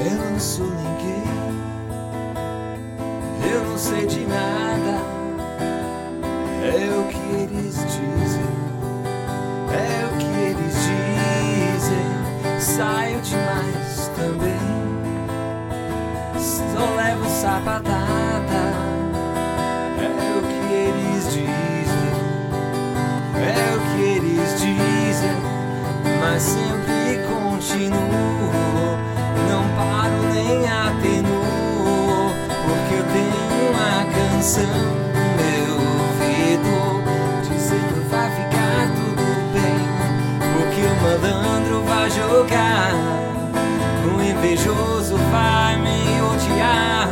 Eu não sou ninguém, eu não sei de nada, é o que eles dizem. No meu ouvido dizendo vai ficar tudo bem, porque o malandro vai jogar, o invejoso vai me odiar.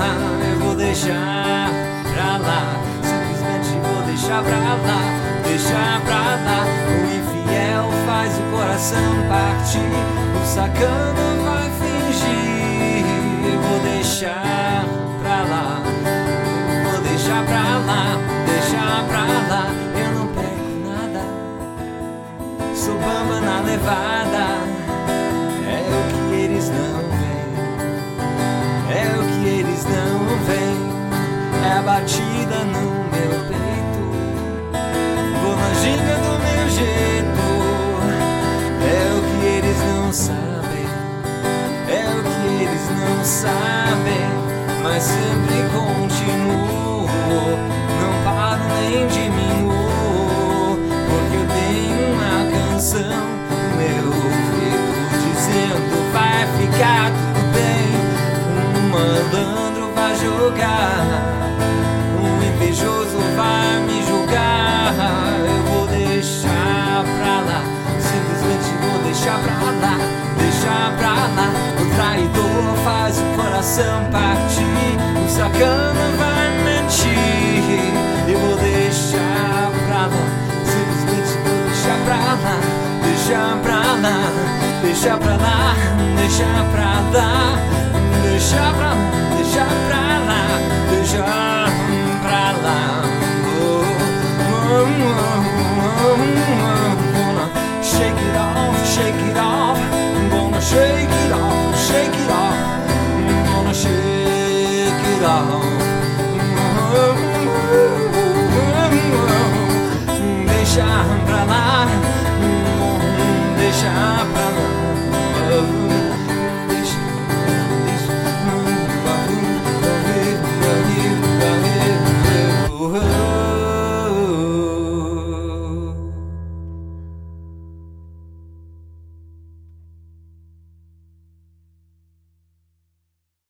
Eu vou deixar pra lá, simplesmente vou deixar pra lá, deixar pra lá. O infiel faz o coração partir, o sacana vai fingir. Vou deixar sou bamba na levada. É o que eles não veem, é o que eles não veem. É a batida no meu peito, vou na ginga do meu jeito. É o que eles não sabem, é o que eles não sabem, mas sempre continuo, Deixar pra lá. Deixar pra lá. O traidor faz o coração partir. O sacana vai mentir. Eu vou deixar pra lá. Simplesmente vou deixar pra lá. Deixar pra lá. Deixar pra lá. Deixar pra lá. Deixar pra lá. Deixar pra lá. Deixar pra lá. Oh, oh, oh, oh, oh. Shake it off, shake it off. Gonna shake it off, shake it off. Gonna shake it off.